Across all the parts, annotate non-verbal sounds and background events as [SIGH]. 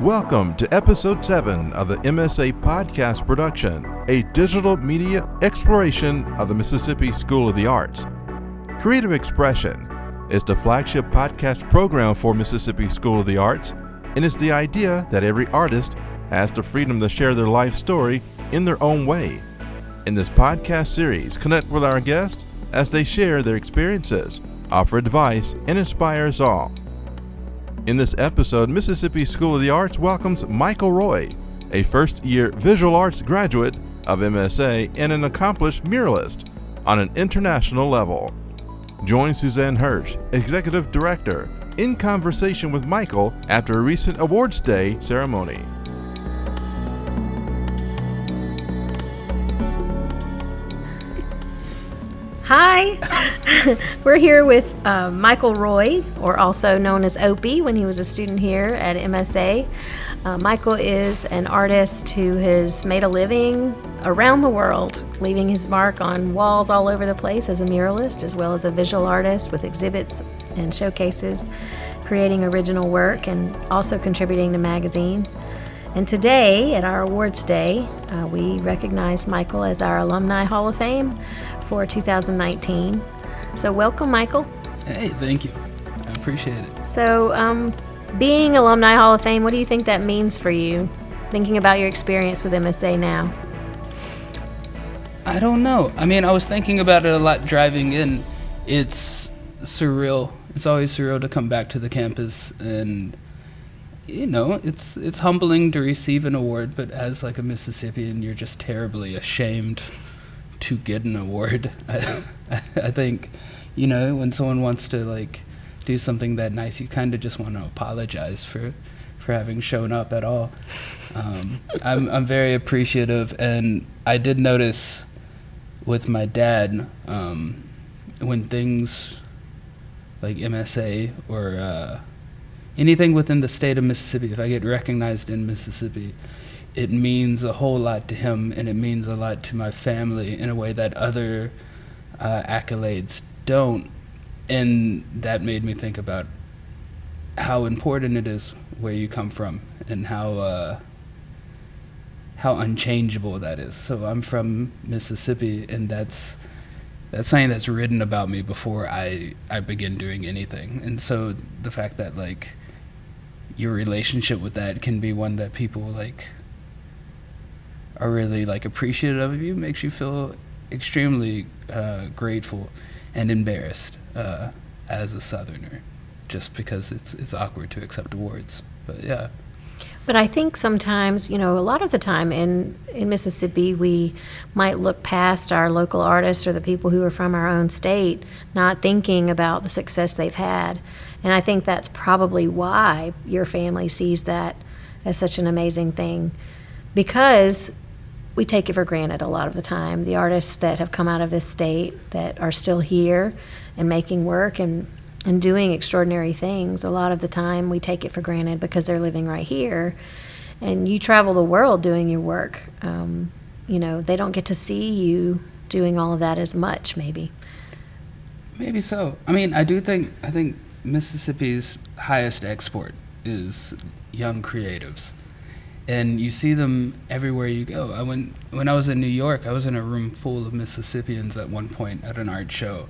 Welcome to episode 7 of the MSA podcast production, a digital media exploration of the Mississippi School of the Arts. Creative Expression is the flagship podcast program for Mississippi School of the Arts and it's the idea that every artist has the freedom to share their life story in their own way. In this podcast series, connect with our guests as they share their experiences, offer advice, and inspire us all. In this episode, Mississippi School of the Arts welcomes Michael Roy, a first year visual arts graduate of MSA and an accomplished muralist on an international level. Join Suzanne Hirsch, Executive Director, in conversation with Michael after a recent awards day ceremony. Hi, [LAUGHS] we're here with uh, Michael Roy, or also known as Opie when he was a student here at MSA. Uh, Michael is an artist who has made a living around the world, leaving his mark on walls all over the place as a muralist, as well as a visual artist with exhibits and showcases, creating original work, and also contributing to magazines. And today, at our awards day, uh, we recognize Michael as our Alumni Hall of Fame for 2019. So, welcome, Michael. Hey, thank you. I appreciate it. So, um, being Alumni Hall of Fame, what do you think that means for you? Thinking about your experience with MSA now. I don't know. I mean, I was thinking about it a lot driving in. It's surreal. It's always surreal to come back to the campus and you know, it's it's humbling to receive an award, but as like a Mississippian, you're just terribly ashamed to get an award. [LAUGHS] I, I think, you know, when someone wants to like do something that nice, you kind of just want to apologize for for having shown up at all. Um, I'm I'm very appreciative, and I did notice with my dad um, when things like MSA or uh, anything within the state of Mississippi, if I get recognized in Mississippi, it means a whole lot to him and it means a lot to my family in a way that other uh, accolades don't. And that made me think about how important it is where you come from and how uh, how unchangeable that is. So I'm from Mississippi, and that's that's something that's written about me before I I begin doing anything. And so the fact that like your relationship with that can be one that people like are really like appreciative of you makes you feel extremely uh, grateful and embarrassed uh, as a southerner just because it's it's awkward to accept awards but yeah but I think sometimes, you know, a lot of the time in, in Mississippi, we might look past our local artists or the people who are from our own state, not thinking about the success they've had. And I think that's probably why your family sees that as such an amazing thing. Because we take it for granted a lot of the time. The artists that have come out of this state that are still here and making work and and doing extraordinary things. A lot of the time, we take it for granted because they're living right here. And you travel the world doing your work. Um, you know, they don't get to see you doing all of that as much, maybe. Maybe so. I mean, I do think I think Mississippi's highest export is young creatives, and you see them everywhere you go. I went when I was in New York. I was in a room full of Mississippians at one point at an art show,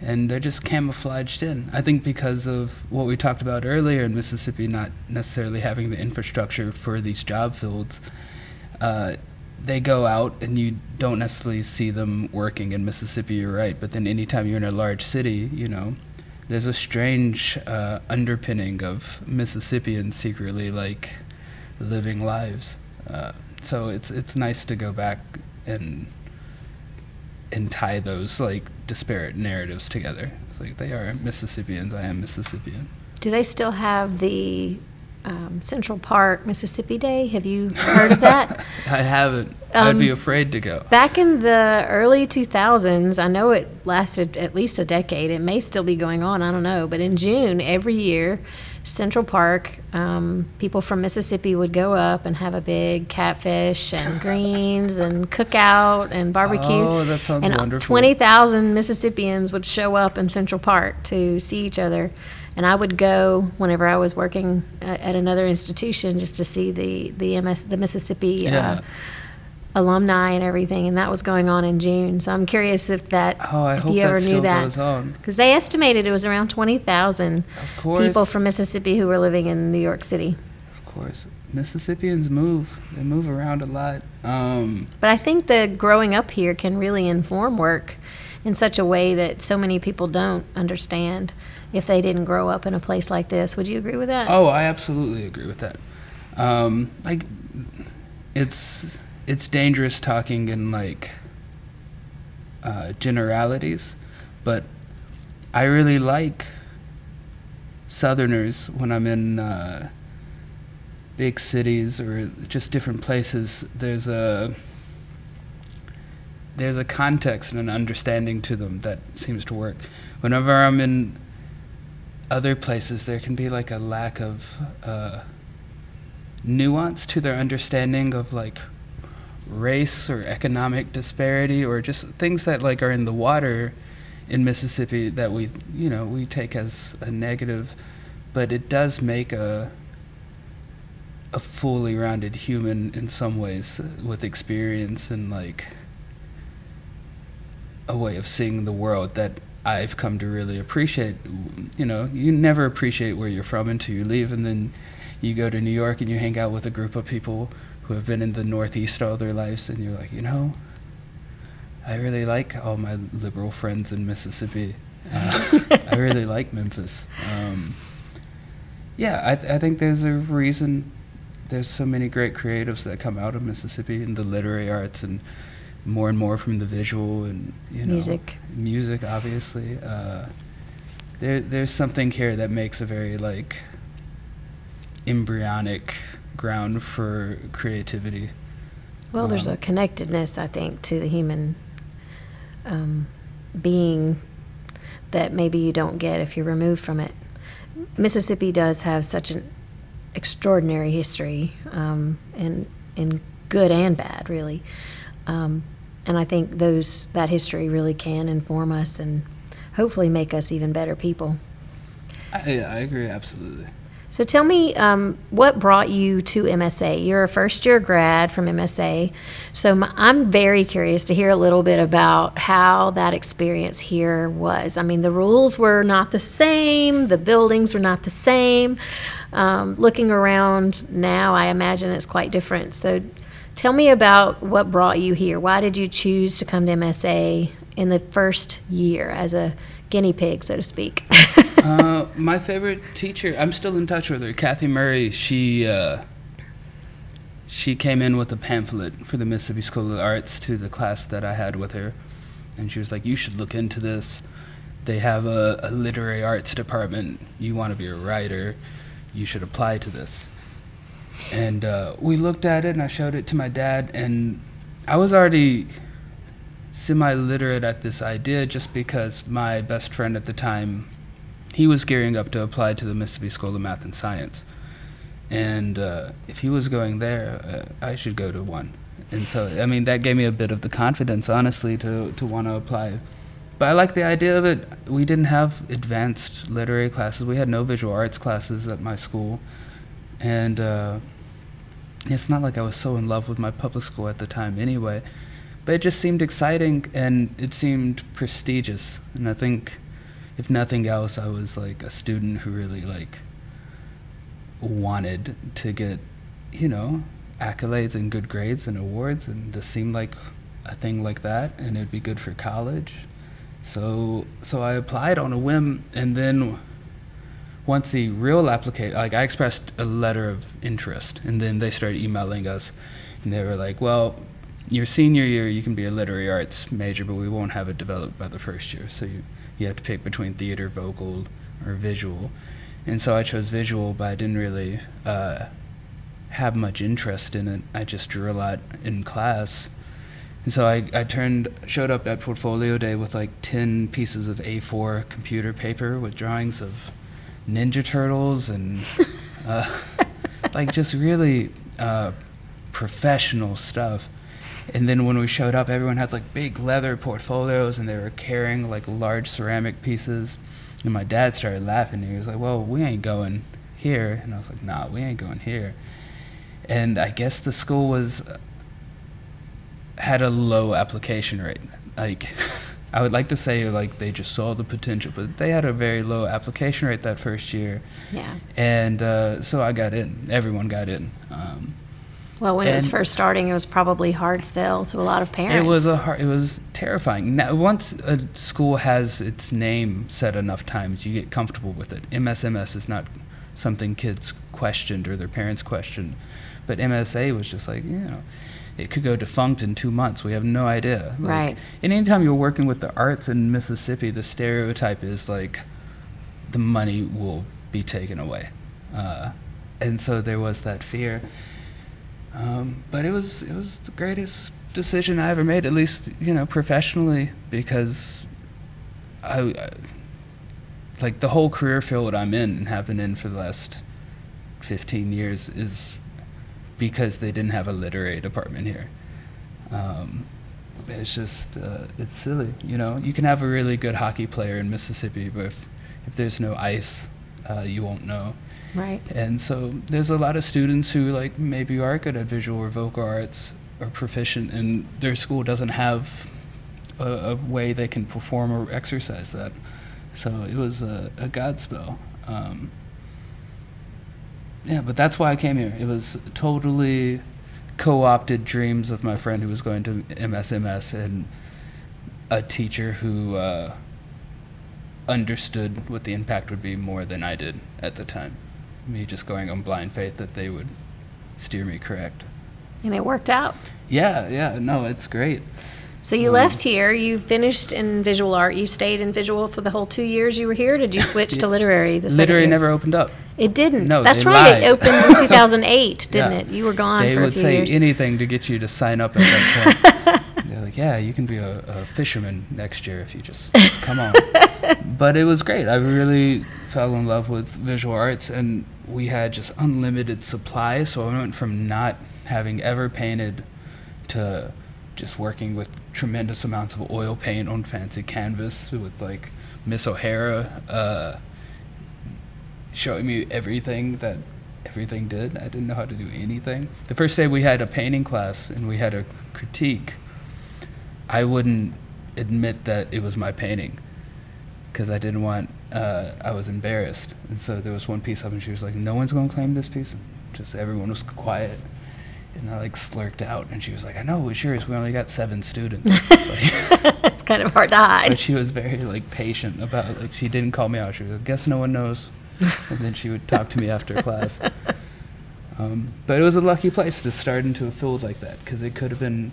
and they're just camouflaged in. I think because of what we talked about earlier in Mississippi not necessarily having the infrastructure for these job fields, uh, they go out and you don't necessarily see them working in Mississippi, you're right. But then anytime you're in a large city, you know, there's a strange uh, underpinning of Mississippians secretly like living lives. Uh, so it's it's nice to go back and and tie those like disparate narratives together. It's like they are Mississippians. I am Mississippian. Do they still have the um, Central Park Mississippi Day? Have you heard of that? [LAUGHS] I haven't. Um, I'd be afraid to go. Back in the early 2000s, I know it lasted at least a decade. It may still be going on. I don't know. But in June every year, Central Park, um, people from Mississippi would go up and have a big catfish and [LAUGHS] greens and cookout and barbecue. Oh, that sounds and wonderful. 20,000 Mississippians would show up in Central Park to see each other and I would go whenever I was working uh, at another institution just to see the the MS the Mississippi. Yeah. Uh, alumni and everything and that was going on in June so I'm curious if that Oh, I if hope you ever knew that because they estimated it was around 20,000 people from Mississippi who were living in New York City Of course. Mississippians move. They move around a lot. Um, But I think that growing up here can really inform work in such a way that so many people don't understand if they didn't grow up in a place like this. Would you agree with that? Oh, I absolutely agree with that. Um, like, it's it's dangerous talking in like uh, generalities, but I really like Southerners when I'm in uh, big cities or just different places. There's a there's a context and an understanding to them that seems to work. Whenever I'm in other places, there can be like a lack of uh, nuance to their understanding of like race or economic disparity or just things that like are in the water in Mississippi that we you know we take as a negative, but it does make a a fully rounded human in some ways with experience and like a way of seeing the world that I've come to really appreciate. You know, you never appreciate where you're from until you leave, and then you go to New York and you hang out with a group of people who have been in the Northeast all their lives, and you're like, you know, I really like all my liberal friends in Mississippi. Uh, I really [LAUGHS] like Memphis. Um, yeah, I, th- I think there's a reason there's so many great creatives that come out of Mississippi in the literary arts and more and more from the visual and you know Music. music obviously uh, there there's something here that makes a very like embryonic ground for creativity Well, there's Um, a connectedness, I think, to the human um, being that maybe you don't get if you're removed from it. Mississippi does have such an extraordinary history, um, in in good and bad, really. Um, and I think those that history really can inform us and hopefully make us even better people. I, yeah, I agree absolutely So tell me, um, what brought you to MSA? You're a first year grad from MSA. So I'm very curious to hear a little bit about how that experience here was. I mean, the rules were not the same, the buildings were not the same. Um, looking around now, I imagine it's quite different. So tell me about what brought you here. Why did you choose to come to MSA in the first year as a guinea pig, so to speak? [LAUGHS] uh, my favorite teacher, I'm still in touch with her, Kathy Murray. She uh, she came in with a pamphlet for the Mississippi School of Arts to the class that I had with her, and she was like, "You should look into this. They have a, a literary arts department. You want to be a writer, you should apply to this." And uh, we looked at it, and I showed it to my dad, and I was already semi-literate at this idea just because my best friend at the time he was gearing up to apply to the Mississippi School of Math and Science. And uh, if he was going there, uh, I should go to one. And so, I mean, that gave me a bit of the confidence, honestly, to, to want to apply. But I like the idea of it. We didn't have advanced literary classes, we had no visual arts classes at my school. And uh, it's not like I was so in love with my public school at the time anyway. But it just seemed exciting and it seemed prestigious. And I think if nothing else, I was like a student who really like wanted to get, you know, accolades and good grades and awards, and this seemed like a thing like that, and it'd be good for college. So, so I applied on a whim, and then once the real application, like I expressed a letter of interest, and then they started emailing us, and they were like, "Well, your senior year, you can be a literary arts major, but we won't have it developed by the first year, so you." you have to pick between theater, vocal, or visual. And so I chose visual, but I didn't really uh, have much interest in it. I just drew a lot in class. And so I, I turned, showed up at portfolio day with like 10 pieces of A4 computer paper with drawings of Ninja Turtles and [LAUGHS] uh, like just really uh, professional stuff. And then when we showed up, everyone had like big leather portfolios and they were carrying like large ceramic pieces. And my dad started laughing. He was like, "Well, we ain't going here," and I was like, "Nah, we ain't going here." And I guess the school was had a low application rate. Like, [LAUGHS] I would like to say like they just saw the potential, but they had a very low application rate that first year. Yeah. And uh, so I got in. Everyone got in. Um, Well, when it was first starting, it was probably hard sell to a lot of parents. It was a hard, it was terrifying. Now, once a school has its name said enough times, you get comfortable with it. MSMS is not something kids questioned or their parents questioned, but MSA was just like you know, it could go defunct in two months. We have no idea. Like, Right. And anytime you're working with the arts in Mississippi, the stereotype is like the money will be taken away, uh, and so there was that fear. Um, but it was it was the greatest decision I ever made, at least you know professionally, because I, I like the whole career field I'm in and have been in for the last fifteen years is because they didn't have a literary department here. Um, it's just uh, it's silly, you know. You can have a really good hockey player in Mississippi, but if if there's no ice, uh, you won't know. right. And so there's a lot of students who like maybe are good at visual or vocal arts or proficient and their school doesn't have a, a way they can perform or exercise that. So it was a, a godspell. Um, yeah, but that's why I came here. It was totally co-opted dreams of my friend who was going to MSMS and a teacher who uh, understood what the impact would be more than I did at the time. Me just going on blind faith that they would steer me correct. And it worked out. Yeah, yeah, no, it's great. So you mm. left here. You finished in visual art. You stayed in visual for the whole two years you were here. Did you [LAUGHS] switch to literary? The Literary never opened up. It didn't. No, That's right. It opened in [LAUGHS] 2008, didn't Yeah. it? You were gone they for a would few say years. anything to get you to sign up at that [LAUGHS] point. They're like, yeah, you can be a, a fisherman next year if you just, just come on. but it was great. I really fell in love with visual arts, and we had just unlimited supply. So I went from not having ever painted to just working with tremendous amounts of oil paint on fancy canvas with like Miss O'Hara. Uh, showing me everything that everything did. I didn't know how to do anything. The first day we had a painting class and we had a critique. I wouldn't admit that it was my painting because I didn't want. Uh, I was embarrassed, and so there was one piece up, and she was like, "No one's going to claim this piece." Just everyone was quiet, and I like slurked out, and she was like, "I know, we sure is. We only got seven students." [LAUGHS] It's kind of hard to hide. but she was very like patient about like she didn't call me out. She was like, "Guess no one knows," and then she would talk to me after class. [LAUGHS] Um, but it was a lucky place to start into a field like that because it could have been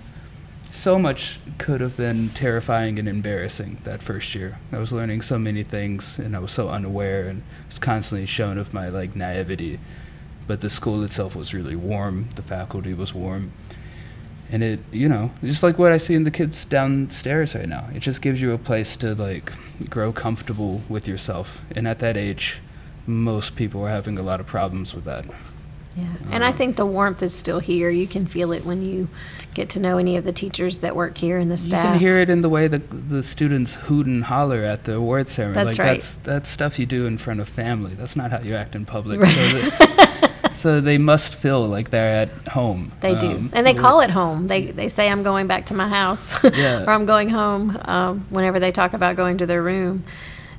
so much could have been terrifying and embarrassing that first year. I was learning so many things and I was so unaware and was constantly shown of my like naivety. But the school itself was really warm. The faculty was warm. And it, you know, just like what I see in the kids downstairs right now. It just gives you a place to like grow comfortable with yourself. And at that age, most people are having a lot of problems with that. Yeah, and I um, think the warmth is still here. You can feel it when you get to know any of the teachers that work here and the staff. You can hear it in the way the the students hoot and holler at the award ceremony. That's like right. that's that's stuff you do in front of family. That's not how you act in public. Right. So, that, [LAUGHS] so they must feel like they're at home. They do, Um, and they call it home. They they say I'm going back to my house, [LAUGHS] Yeah. or I'm going home. Um, whenever they talk about going to their room,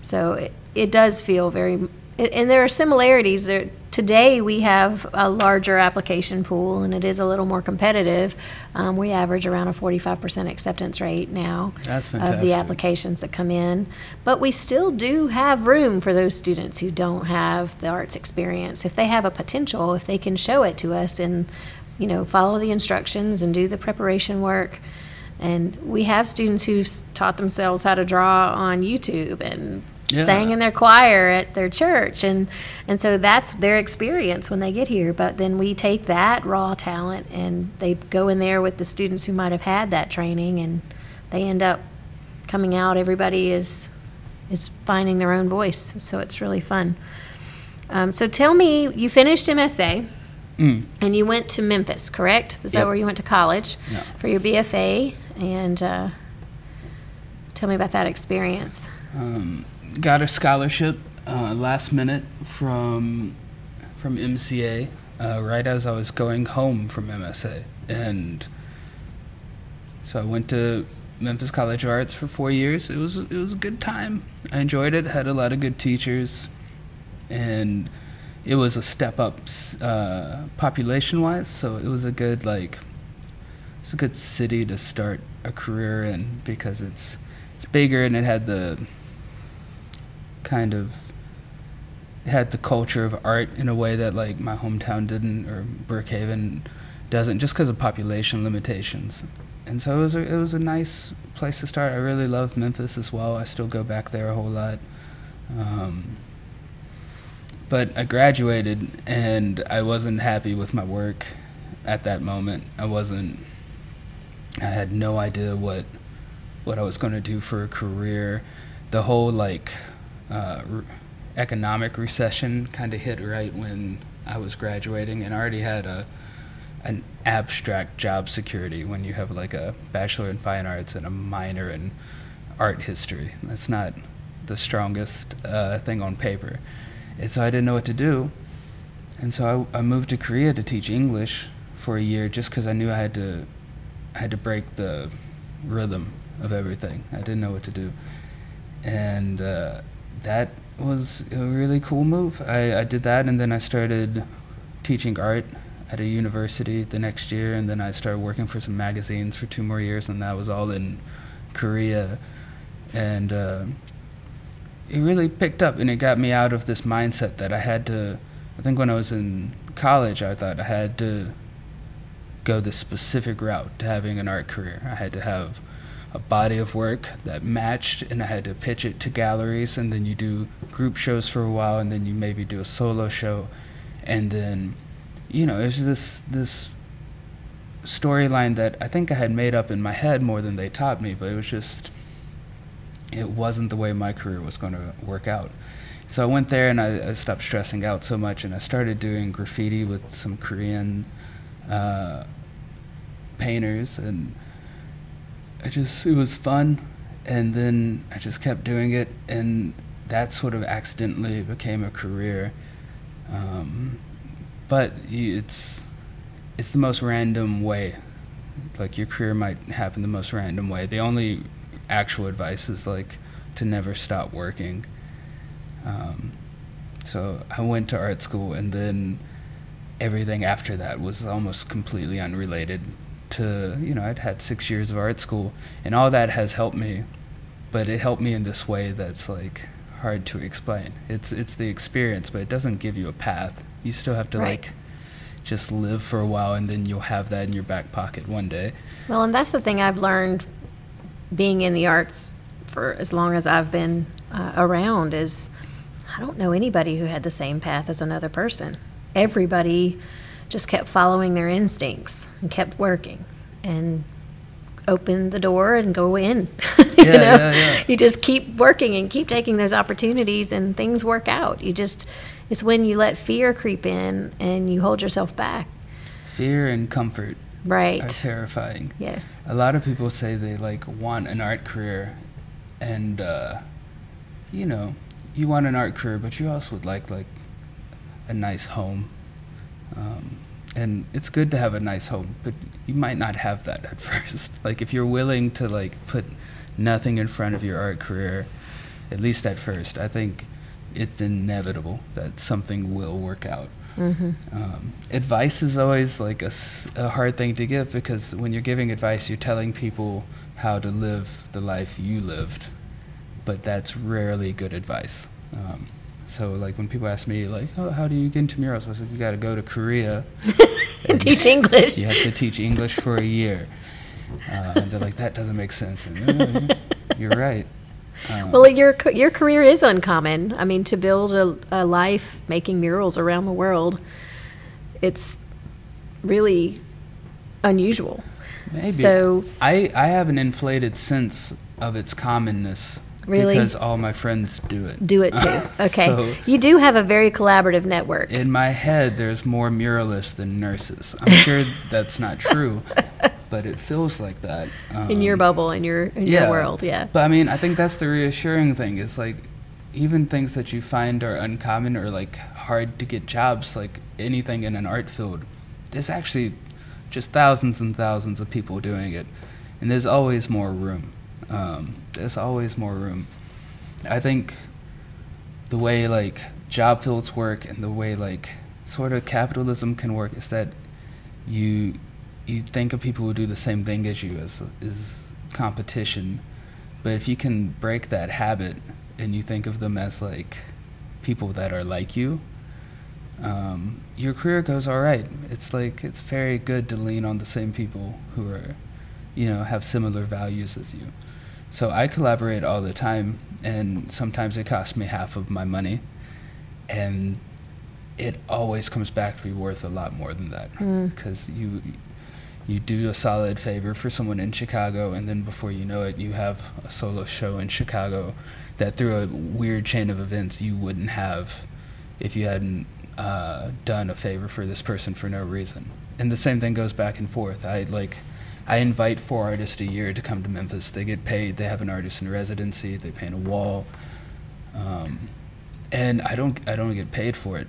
so it, it does feel very. And there are similarities. There today we have a larger application pool, and it is a little more competitive. Um, we average around a 45% acceptance rate now That's of fantastic. the applications that come in. But we still do have room for those students who don't have the arts experience. If they have a potential, if they can show it to us and, you know, follow the instructions and do the preparation work. And we have students who've s- taught themselves how to draw on YouTube and Yeah. sang in their choir at their church. And and so that's their experience when they get here. But then we take that raw talent and they go in there with the students who might have had that training and they end up coming out. Everybody is is finding their own voice. So it's really fun. Um, so tell me you finished msa Mm. and you went to memphis correct? Is that where you went to college Yeah. for your bfa and uh, tell me about that experience. Um, got a scholarship uh, last minute from from MCA uh, right as I was going home from MSA, and so I went to Memphis College of Arts for four years. It was it was a good time. I enjoyed it. Had a lot of good teachers, and it was a step up uh, population wise. So it was a good like it's a good city to start a career in because it's it's bigger and it had the kind of had the culture of art in a way that like my hometown didn't or Brookhaven doesn't just because of population limitations. And so it was a, it was a nice place to start. I really love Memphis as well. I still go back there a whole lot. Um, but I graduated and I wasn't happy with my work at that moment. I wasn't I had no idea what what I was going to do for a career. The whole like uh, re- economic recession kind of hit right when I was graduating, and I already had a an abstract job security when you have like a bachelor in fine arts and a minor in art history. That's not the strongest uh, thing on paper, and so I didn't know what to do, and so I, I moved to Korea to teach English for a year just because I knew I had to I had to break the rhythm of everything. I didn't know what to do, and uh, that was a really cool move. I, I did that, and then I started teaching art at a university the next year, and then I started working for some magazines for two more years, and that was all in Korea, and uh, it really picked up, and it got me out of this mindset that I had to. I think when I was in college, I thought I had to go the specific route to having an art career. I had to have a body of work that matched and I had to pitch it to galleries and then you do group shows for a while and then you maybe do a solo show. And then you know it's this this storyline that I think I had made up in my head more than they taught me but it was just it wasn't the way my career was going to work out. So I went there and I, I, stopped stressing out so much and I started doing graffiti with some Korean uh, painters and I just it was fun, and then I just kept doing it, and that sort of accidentally became a career. Um, but it's it's the most random way. Like your career might happen the most random way. The only actual advice is like to never stop working. Um, so I went to art school, and then everything after that was almost completely unrelated to you know I'd had six years of art school and all that has helped me, but it helped me in this way that's like hard to explain. It's it's the experience, but it doesn't give you a path. You still have to right. like just live for a while and then you'll have that in your back pocket one day. Well, and that's the thing I've learned being in the arts for as long as I've been uh, around is I don't know anybody who had the same path as another person. Everybody just kept following their instincts and kept working and open the door and go in. [LAUGHS] you yeah, know, yeah, yeah. you just keep working and keep taking those opportunities, and things work out. You just it's when you let fear creep in and you hold yourself back. Fear and comfort, right, are terrifying. Yes, a lot of people say they like want an art career, and uh, you know, you want an art career, but you also would like like a nice home um, and it's good to have a nice home, but you might not have that at [LAUGHS] first. like if you're willing to like put nothing in front of your art career, at least at first, I think it's inevitable that something will work out. Mm-hmm. Um, advice is always like a, a hard thing to give because when you're giving advice, you're telling people how to live the life you lived, but that's rarely good advice. Um, so like when people ask me like, oh, how do you get into murals? I said, you got to go to Korea [LAUGHS] and teach English. You have to teach English for a year. Uh, and they're like, that doesn't make sense. And, oh, [LAUGHS] you're right. Um, well, your your career is uncommon. I mean, to build a, a life making murals around the world, it's really unusual. Maybe. So I I have an inflated sense of its commonness Really? Because all my friends do it. Do it too. [LAUGHS] Okay. so you do have a very collaborative network. In my head, there's more muralists than nurses. I'm sure [LAUGHS] that's not true, but it feels like that. Um, in your bubble, in your in yeah, your world, yeah. But I mean, I think that's the reassuring thing. Is like, even things that you find are uncommon or like hard to get jobs, like anything in an art field, there's actually just thousands and thousands of people doing it, and there's always more room. Um, there's always more room. I think the way like job fields work and the way like sort of capitalism can work is that you you think of people who do the same thing as you as is competition, but if you can break that habit and you think of them as like people that are like you, um, your career goes all right. It's like it's very good to lean on the same people who are, you know, have similar values as you. So I collaborate all the time, and sometimes it costs me half of my money, and it always comes back to be worth a lot more than that because you you do a solid favor for someone in Chicago, and then before you know it, you have a solo show in Chicago that through a weird chain of events you wouldn't have if you hadn't uh, done a favor for this person for no reason. And the same thing goes back and forth. I like, I invite four artists a year to come to Memphis. They get paid. They have an artist in residency. They paint a wall, um, and I don't. I don't get paid for it,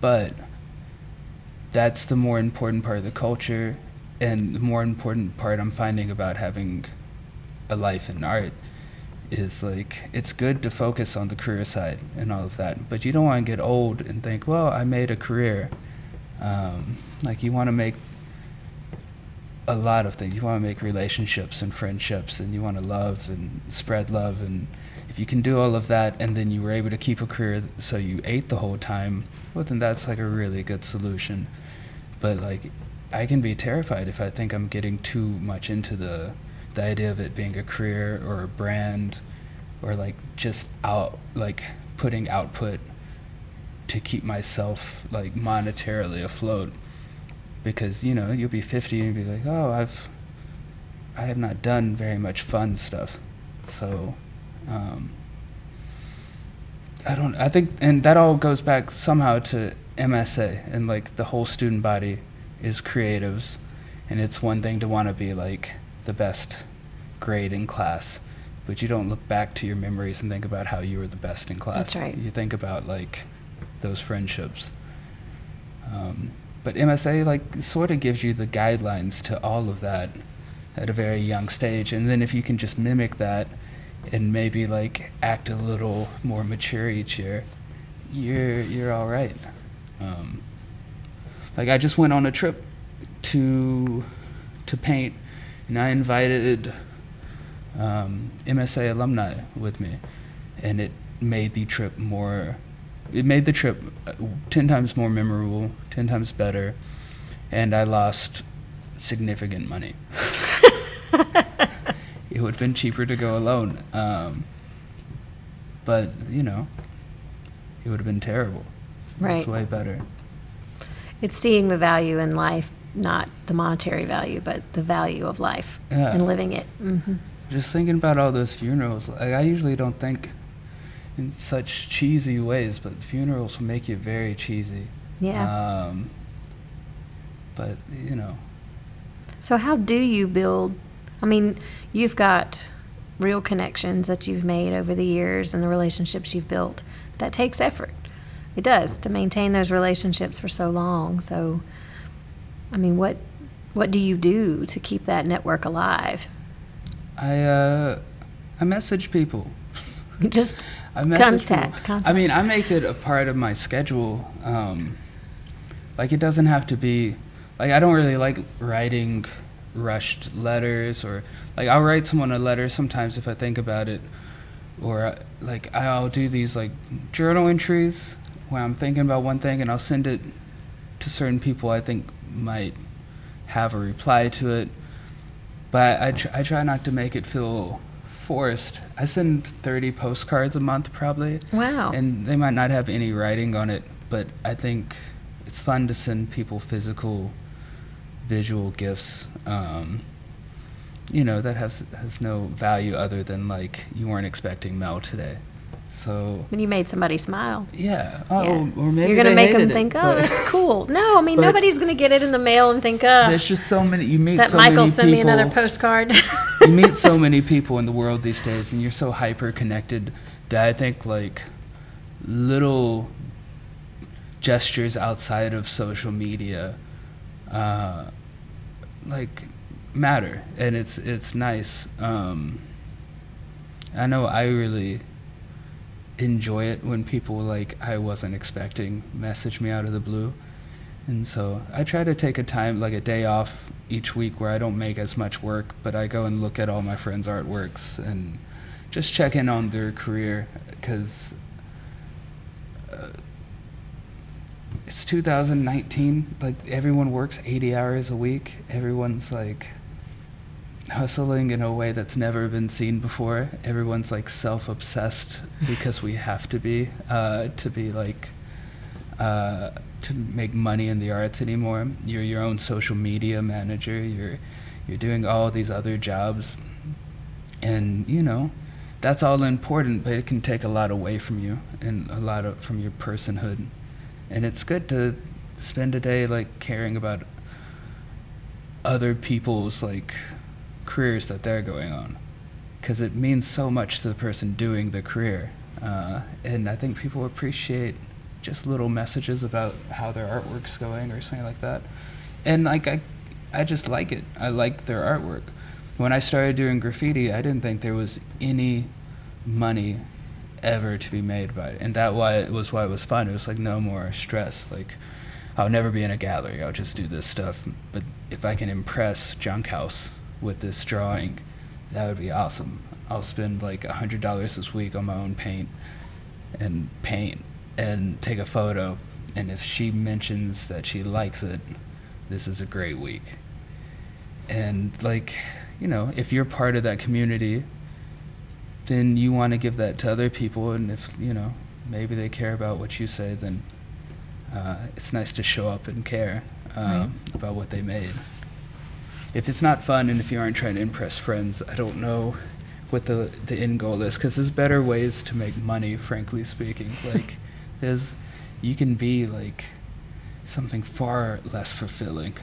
but that's the more important part of the culture, and the more important part I'm finding about having a life in art is like it's good to focus on the career side and all of that, but you don't want to get old and think, well, I made a career. Um, like you want to make a lot of things. You want to make relationships and friendships, and you want to love and spread love. And if you can do all of that, and then you were able to keep a career so you ate the whole time, well, then that's like a really good solution. But like, I can be terrified if I think I'm getting too much into the the idea of it being a career or a brand, or like just out like putting output to keep myself like monetarily afloat because you know you'll be 50 and be like oh i've i have not done very much fun stuff. So um, i don't i think and that all goes back somehow to msa and like the whole student body is creatives and it's one thing to want to be like the best grade in class but you don't look back to your memories and think about how you were the best in class. That's right. you think about like those friendships. Um, but MSA like sort of gives you the guidelines to all of that at a very young stage, and then if you can just mimic that and maybe like act a little more mature each year, you're you're all right. Um, like I just went on a trip to to paint, and I invited um, MSA alumni with me, and it made the trip more it made the trip uh, 10 times more memorable, 10 times better, and I lost significant money. [LAUGHS] it would have been cheaper to go alone. Um, but, you know, it would have been terrible. Right. It's way better. It's seeing the value in life, not the monetary value, but the value of life Yeah. and living it. hmm Just thinking about all those funerals, like I usually don't think in such cheesy ways, but funerals will make you very cheesy. Yeah. Um, but, you know, So, how do you build? I mean, you've got real connections that you've made over the years and the relationships you've built. That takes effort. It does to maintain those relationships for so long. So, I mean, what what do you do to keep that network alive? I uh, I message people. [LAUGHS] Just I Contact, people. contact. I mean, I make it a part of my schedule. Um, like it doesn't have to be. Like I don't really like writing rushed letters or like I'll write someone a letter sometimes if I think about it, or uh, like I'll do these like journal entries where I'm thinking about one thing and I'll send it to certain people I think might have a reply to it but I, tr- I try not to make it feel forced. I send 30 postcards a month probably, wow. and they might not have any writing on it, but I think it's fun to send people physical, visual gifts. Um, you know that has has no value other than like you weren't expecting mail today. So when you made somebody smile. yeah, oh, Yeah. or maybe You're gonna make them hated it, think, oh, that's cool. [LAUGHS] No, I mean nobody's gonna get it in the mail and think, oh, There's just so many. You meet that so Michael sent me another postcard. [LAUGHS] you meet so [LAUGHS] many people in the world these days and you're so hyper connected that I think like little gestures outside of social media uh, like matter and it's it's nice um, i know i really enjoy it when people like i wasn't expecting message me out of the blue. And so i try to take a time like a day off each week where i don't make as much work but i go and look at all my friends artworks and just check in on their career because uh, it's 2019 like everyone works 80 hours a week. Everyone's like hustling in a way that's never been seen before. Everyone's like self-obsessed [LAUGHS] because we have to be uh, to be like uh, to make money in the arts anymore. You're your own social media manager. You're you're doing all these other jobs. And you know that's all important but it can take a lot away from you and a lot of from your personhood. And it's good to spend a day like caring about other people's like careers that they're going on because it means so much to the person doing the career. Uh, and i think people appreciate just little messages about how their artwork's going or something like that. And like i i just like it. I like their artwork. When i started doing graffiti i didn't think there was any money ever to be made by it. And that why it was why it was fun. It was like no more stress. Like i'll never be in a gallery. I'll just do this stuff. But if i can impress junk house with this drawing that would be awesome. I'll spend like a hundred dollars this week on my own paint and paint and take a photo. And if she mentions that she likes it this is a great week. And like you know if you're part of that community then you want to give that to other people. And if you know maybe they care about what you say then uh, it's nice to show up and care um, right. about what they made if it's not fun and if you aren't trying to impress friends i don't know what the the end goal is because there's better ways to make money frankly speaking [LAUGHS] like there's you can be like something far less fulfilling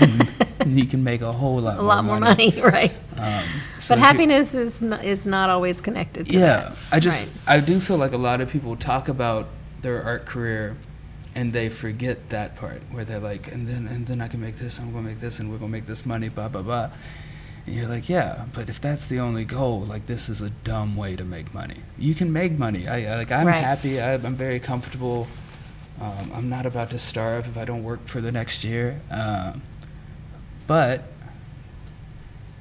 and, [LAUGHS] and, you can make a whole lot [LAUGHS] a more lot more money, money right um, so but happiness is not, is not always connected to yeah that. i just Right. i do feel like a lot of people talk about their art career and they forget that part where they're like and then and then i can make this i'm gonna make this and we're gonna make this money blah blah blah. And you're like yeah but if that's the only goal like this is a dumb way to make money. You can make money. I like i'm Right. happy. I, i'm very comfortable. Um, i'm not about to starve if i don't work for the next year. Um, but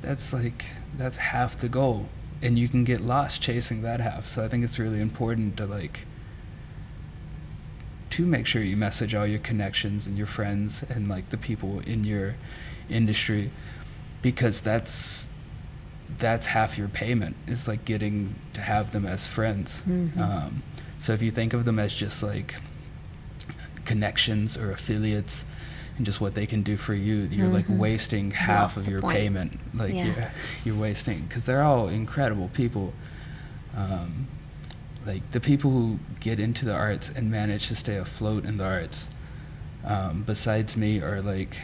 that's like that's half the goal. And you can get lost chasing that half. So i think it's really important to like to make sure you message all your connections and your friends and like the people in your industry because that's that's half your payment is like getting to have them as friends Mhm. um, so if you think of them as just like connections or affiliates and just what they can do for you you're like Mhm. wasting half Lost of your point. payment like Yeah. you're, you're wasting because they're all incredible people um, like the people who get into the arts and manage to stay afloat in the arts um, besides me are like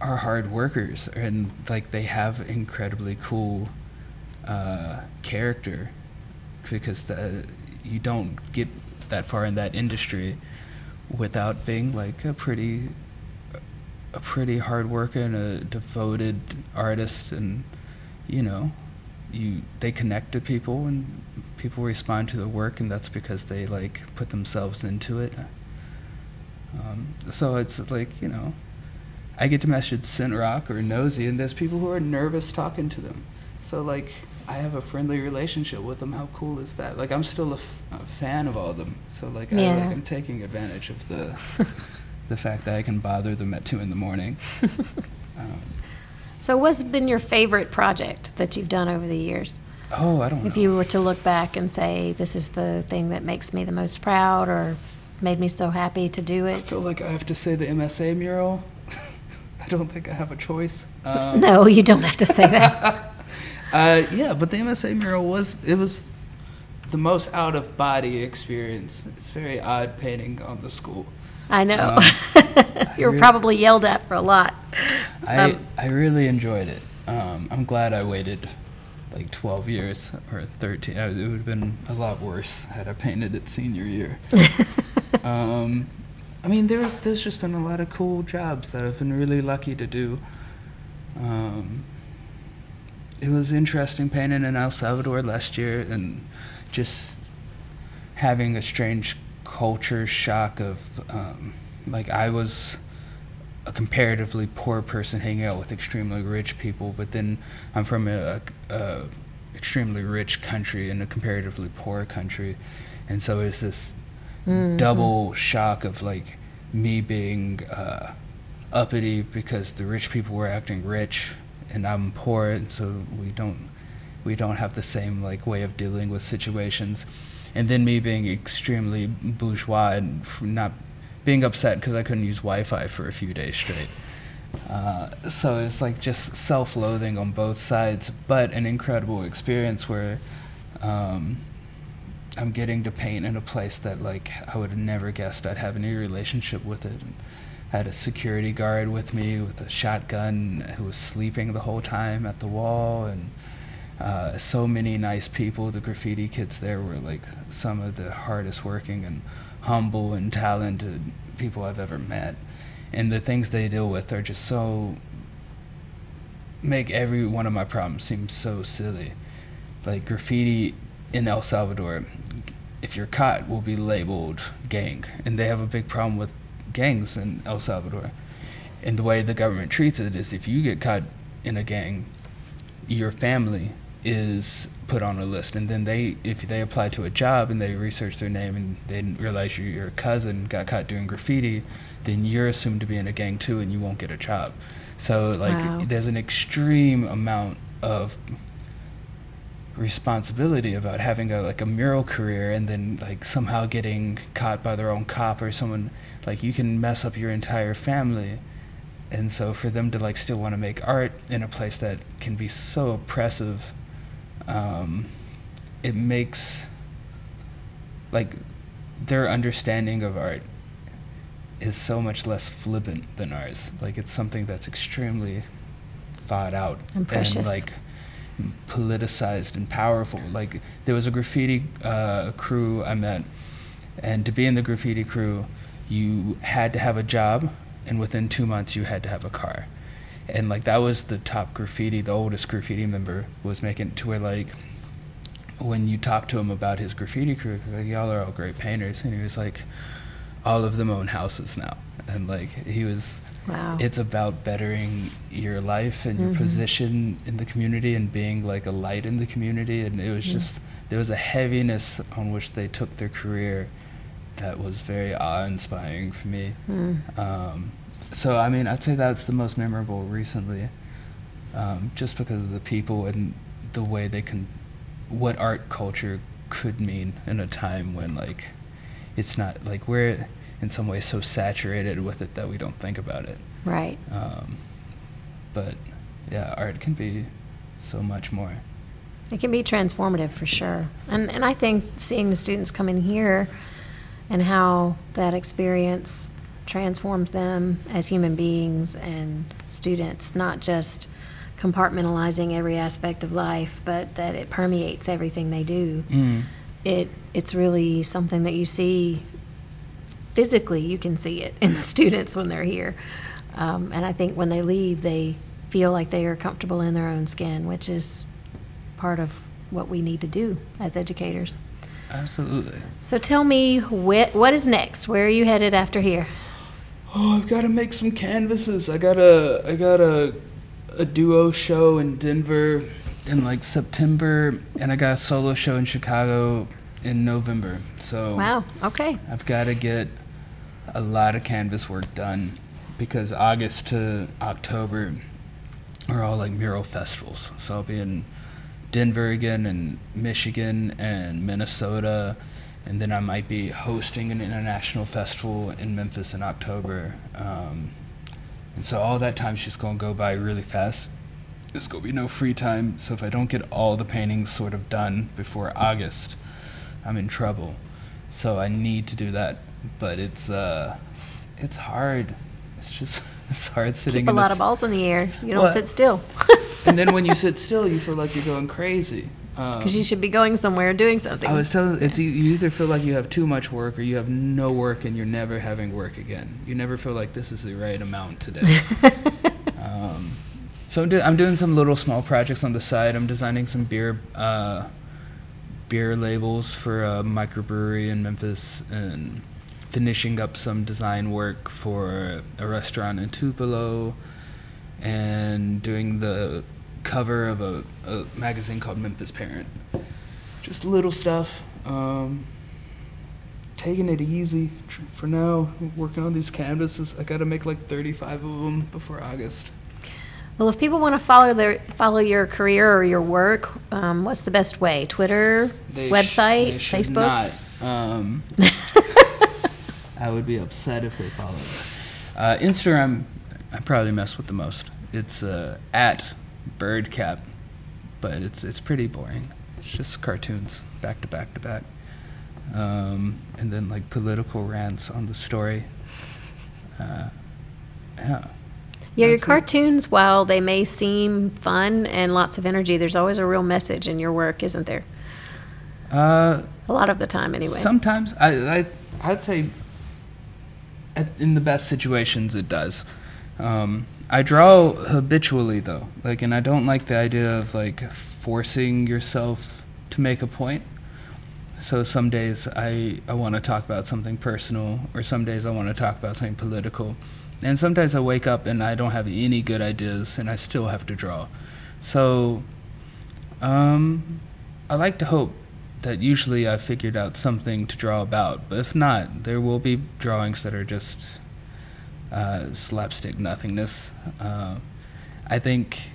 are hard workers and like they have incredibly cool uh, character because the, you don't get that far in that industry without being like a pretty a pretty hard worker and a devoted artist and you know you they connect to people and people respond to the work and that's because they like put themselves into it um, so it's like you know I get to message Sin Rock or Nosy, and there's people who are nervous talking to them. So like, I have a friendly relationship with them. How cool is that? Like, I'm still a, f- a fan of all of them. So like, I, like I'm taking advantage of the [LAUGHS] the fact that I can bother them at two in the morning. [LAUGHS] Um, So, what's been your favorite project that you've done over the years? Oh, I don't know. If you were to look back and say, this is the thing that makes me the most proud or made me so happy to do it. I it? feel like I have to say the MSA mural. [LAUGHS] I don't think I have a choice. Um, No, you don't have to say that. [LAUGHS] Uh, yeah, but the MSA mural was it was the most out of body experience. It's very odd painting on the school. I know. Um, [LAUGHS] you were really- probably yelled at for a lot. I Um, I really enjoyed it. Um, I'm glad I waited like 12 years or 13. Uh, It would have been a lot worse had I painted it senior year. [LAUGHS] um, I mean, there's there's just been a lot of cool jobs that I've been really lucky to do. Um, it was interesting painting in El Salvador last year and just having a strange culture shock of um, like I was a comparatively poor person hanging out with extremely rich people, but then I'm from a, a extremely rich country and a comparatively poor country, and so it's this double shock of like me being uh, uppity because the rich people were acting rich and I'm poor, and so we don't we don't have the same like way of dealing with situations, and then me being extremely bourgeois and not being upset because I couldn't use Wi-Fi for a few days straight. Uh, so it's like just self-loathing on both sides, but an incredible experience where um, I'm getting to paint in a place that like I would have never guessed I'd have any relationship with it. And I had a security guard with me with a shotgun who was sleeping the whole time at the wall, and uh, so many nice people. The graffiti kids there were like some of the hardest working and humble and talented people I've ever met. And the things they deal with are just so make every one of my problems seem so silly. Like graffiti in El Salvador, if you're caught, will be labeled gang, and they have a big problem with gangs in El Salvador. And the way the government treats it is, if you get caught in a gang, your family is put on a list, and then they, if they apply to a job and they research their name and they realize you, your cousin got caught doing graffiti, then you're assumed to be in a gang too, and you won't get a job. So like, Wow. there's an extreme amount of responsibility about having a like a mural career and then like somehow getting caught by their own cop or someone like you can mess up your entire family and so for them to like still want to make art in a place that can be so oppressive um, it makes like their understanding of art is so much less flippant than ours like it's something that's extremely thought out And precious. like politicized and powerful. Like there was a graffiti uh, crew I met, and to be in the graffiti crew, you had to have a job, and within two months you had to have a car, and like that was the top graffiti. The oldest graffiti member was making to where like. When you talk to him about his graffiti crew, like y'all are all great painters, and he was like, all of them own houses now, and like he was Wow. it's about bettering your life and your Mhm. position in the community and being like a light in the community and it was Mm. just there was a heaviness on which they took their career that was very awe-inspiring for me Mm. um, so i mean i'd say that's the most memorable recently um, just because of the people and the way they can what art culture could mean in a time when like it's not like we're in some way so saturated with it that we don't think about it Right. um, but yeah art can be so much more It can be transformative for sure. And and I think seeing the students come in here and how that experience transforms them as human beings and students, not just compartmentalizing every aspect of life, but that it permeates everything they do. mm. It it's really something that you see physically. You can see it in the [LAUGHS] students when they're here, um, and I think when they leave, they feel like they are comfortable in their own skin, which is part of what we need to do as educators. absolutely So tell me, wh- what is next? Where are you headed after here? Oh i've got to make some canvases i got a i got a a duo show in denver in like september and i got a solo show in chicago in november so Wow. Okay. I've got to get a lot of canvas work done because August to October are all like mural festivals. So I'll be in Denver again and Michigan and Minnesota. And then I might be hosting an international festival in Memphis in October. Um, and so all that time's just going to go by really fast. There's going to be no free time. So if I don't get all the paintings sort of done before August, I'm in trouble. So I need to do that, but it's uh, it's hard. It's just [LAUGHS] it's hard sitting Keep a lot this- of balls in the air. You don't sit still. and then when you [LAUGHS] sit still, you feel like you're going crazy. Because you should be going somewhere doing something. I was telling it's e- you either feel like you have too much work or you have no work and you're never having work again. You never feel like this is the right amount today. [LAUGHS] um, so I'm, do- I'm doing some little small projects on the side. I'm designing some beer uh, beer labels for a microbrewery in Memphis and finishing up some design work for a restaurant in Tupelo and doing the cover of a, a magazine called Memphis Parent. Just little stuff. Um, taking it easy for now. Working on these canvases. I got to make like 35 of them before August. well, if people want to follow their follow your career or your work, um, what's the best way? Twitter, They sh- website, they should Facebook. Not. Um, [LAUGHS] I would be upset if they followed. Uh, Instagram, I probably mess with the most. It's uh, at birdcap, but it's it's pretty boring. It's just cartoons back to back to back, um, and then like political rants on the story. Uh, yeah. Yeah, your That's it. cartoons, while they may seem fun and lots of energy, there's always a real message in your work, isn't there? Uh, A lot of the time, anyway. Sometimes I, I I'd say in the best situations it does. Um, I draw habitually though, like, and I don't like the idea of like forcing yourself to make a point. So some days I I want to talk about something personal, or some days I want to talk about something political, and sometimes I wake up and I don't have any good ideas, and I still have to draw. So um, I like to hope that usually I've figured out something to draw about, but if not, there will be drawings that are just uh, slapstick nothingness. Uh, I think,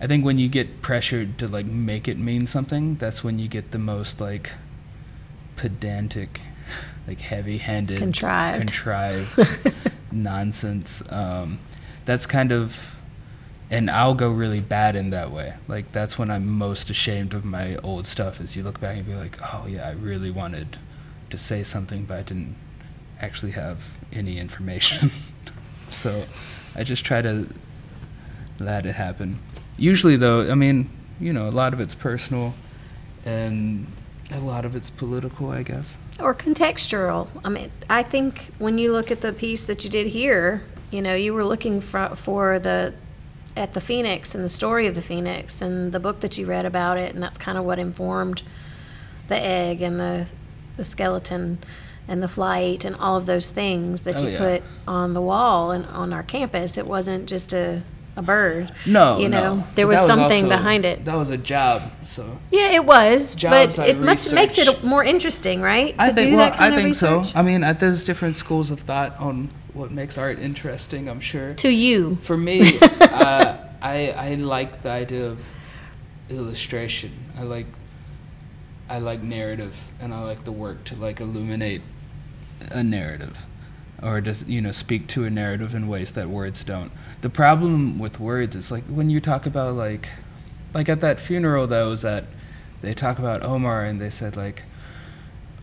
I think when you get pressured to like make it mean something, that's when you get the most like pedantic, like heavy-handed, Contrived. contrived [LAUGHS] nonsense. Um, that's kind of and I'll go really bad in that way. Like that's when I'm most ashamed of my old stuff. Is you look back and be like, oh yeah, I really wanted to say something, but I didn't actually have any information. [LAUGHS] so I just try to let it happen. Usually, though, I mean, you know, a lot of it's personal, and a lot of it's political, I guess. or contextual. I mean, I think when you look at the piece that you did here, you know, you were looking for, for the at the Phoenix and the story of the Phoenix and the book that you read about it, and that's kind of what informed the egg and the the skeleton and the flight and all of those things that Oh, you yeah. put on the wall and on our campus. It wasn't just a a bird. No, you know, no. there But was something also- behind it. That was a job, so Yeah, it was, Jobs but it much makes it more interesting, right? To I think do well, that kind I think so. I mean, there's different schools of thought on what makes art interesting. I'm sure. To you, For me, [LAUGHS] uh, I I like the idea of illustration. I like I like narrative, and I like the work to like illuminate a narrative, or just you know speak to a narrative in ways that words don't. The problem with words is like when you talk about like like at that funeral that was at, they talk about Omar, and they said like.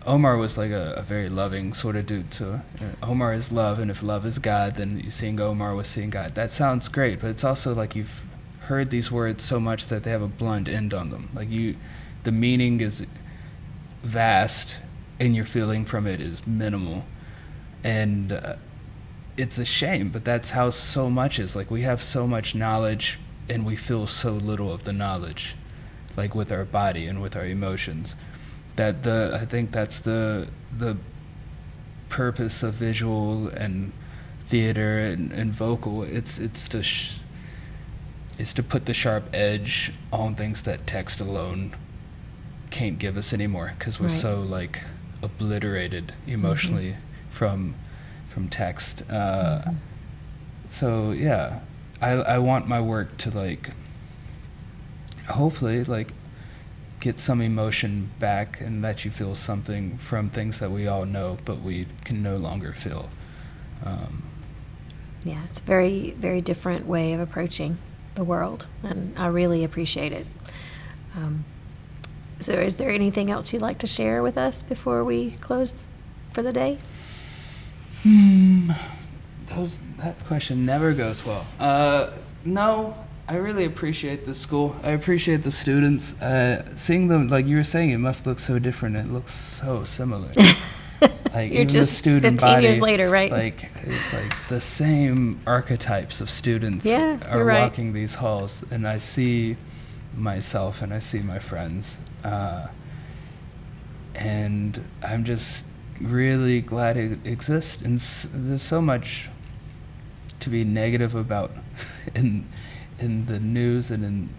Omar was like a, a very loving sort of dude. So uh, Omar is love, and if love is God, then seeing Omar was seeing God. That sounds great, but it's also like you've heard these words so much that they have a blunt end on them. Like you, the meaning is vast, and your feeling from it is minimal, and uh, it's a shame. But that's how so much is. Like we have so much knowledge, and we feel so little of the knowledge, like with our body and with our emotions that the I think that's the the purpose of visual and theater and, and vocal. It's it's to sh- is to put the sharp edge on things that text alone can't give us anymore because we're Right. so like obliterated emotionally from from text. Uh, So yeah, I I want my work to like hopefully like get some emotion back and let you feel something from things that we all know but we can no longer feel. Um, yeah, it's a very, very different way of approaching the world, and I really appreciate it. Um, so, is there anything else you'd like to share with us before we close for the day? those, that question never goes well. Uh, no, I really appreciate the school. I appreciate the students. Uh, seeing them, like you were saying, it must look so different. It looks so similar. [LAUGHS] like You're even just the student 15 body, years later, right? Like it's like the same archetypes of students yeah, are right. walking these halls, and I see myself and I see my friends, uh, and I'm just really glad it exists. And there's so much to be negative about [LAUGHS] in in the news and in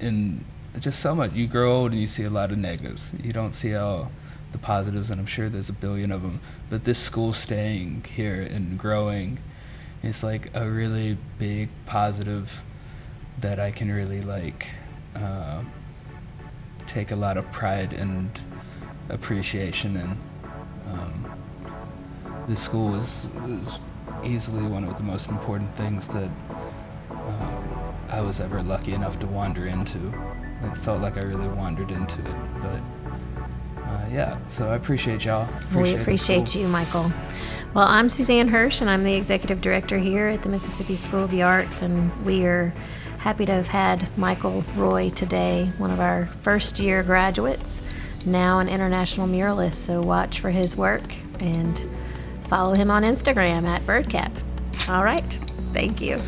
in just so much. You grow old and you see a lot of negatives. You don't see all the positives, and I'm sure there's a billion of them. But this school staying here and growing is like a really big positive that I can really like uh, take a lot of pride and appreciation in. Um, this school is, is easily one of the most important things that um, I was ever lucky enough to wander into. It felt like I really wandered into it, but uh, yeah. So I appreciate y'all. Appreciate we appreciate you, Michael. Well, I'm Suzanne Hirsch, and I'm the executive director here at the Mississippi School of the Arts, and we are happy to have had Michael Roy today, one of our first year graduates, now an international muralist. So watch for his work and follow him on Instagram at Birdcap. All right. Thank you.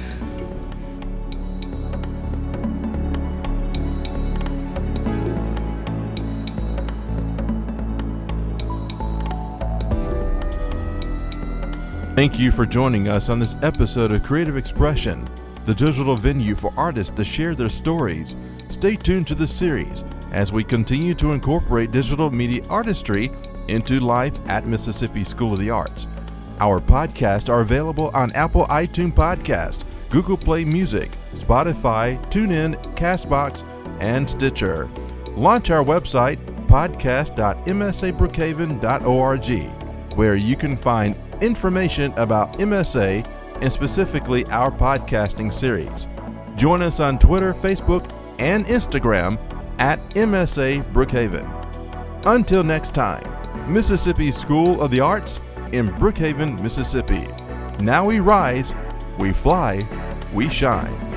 Thank you for joining us on this episode of Creative Expression, the digital venue for artists to share their stories. Stay tuned to the series as we continue to incorporate digital media artistry into life at Mississippi School of the Arts. Our podcasts are available on Apple iTunes Podcast, Google Play Music, Spotify, TuneIn, Castbox, and Stitcher. Launch our website, podcast.msabrookhaven.org, where you can find information about MSA and specifically our podcasting series. Join us on Twitter, Facebook, and Instagram at MSA Brookhaven. Until next time, Mississippi School of the Arts in Brookhaven, Mississippi. Now we rise, we fly, we shine.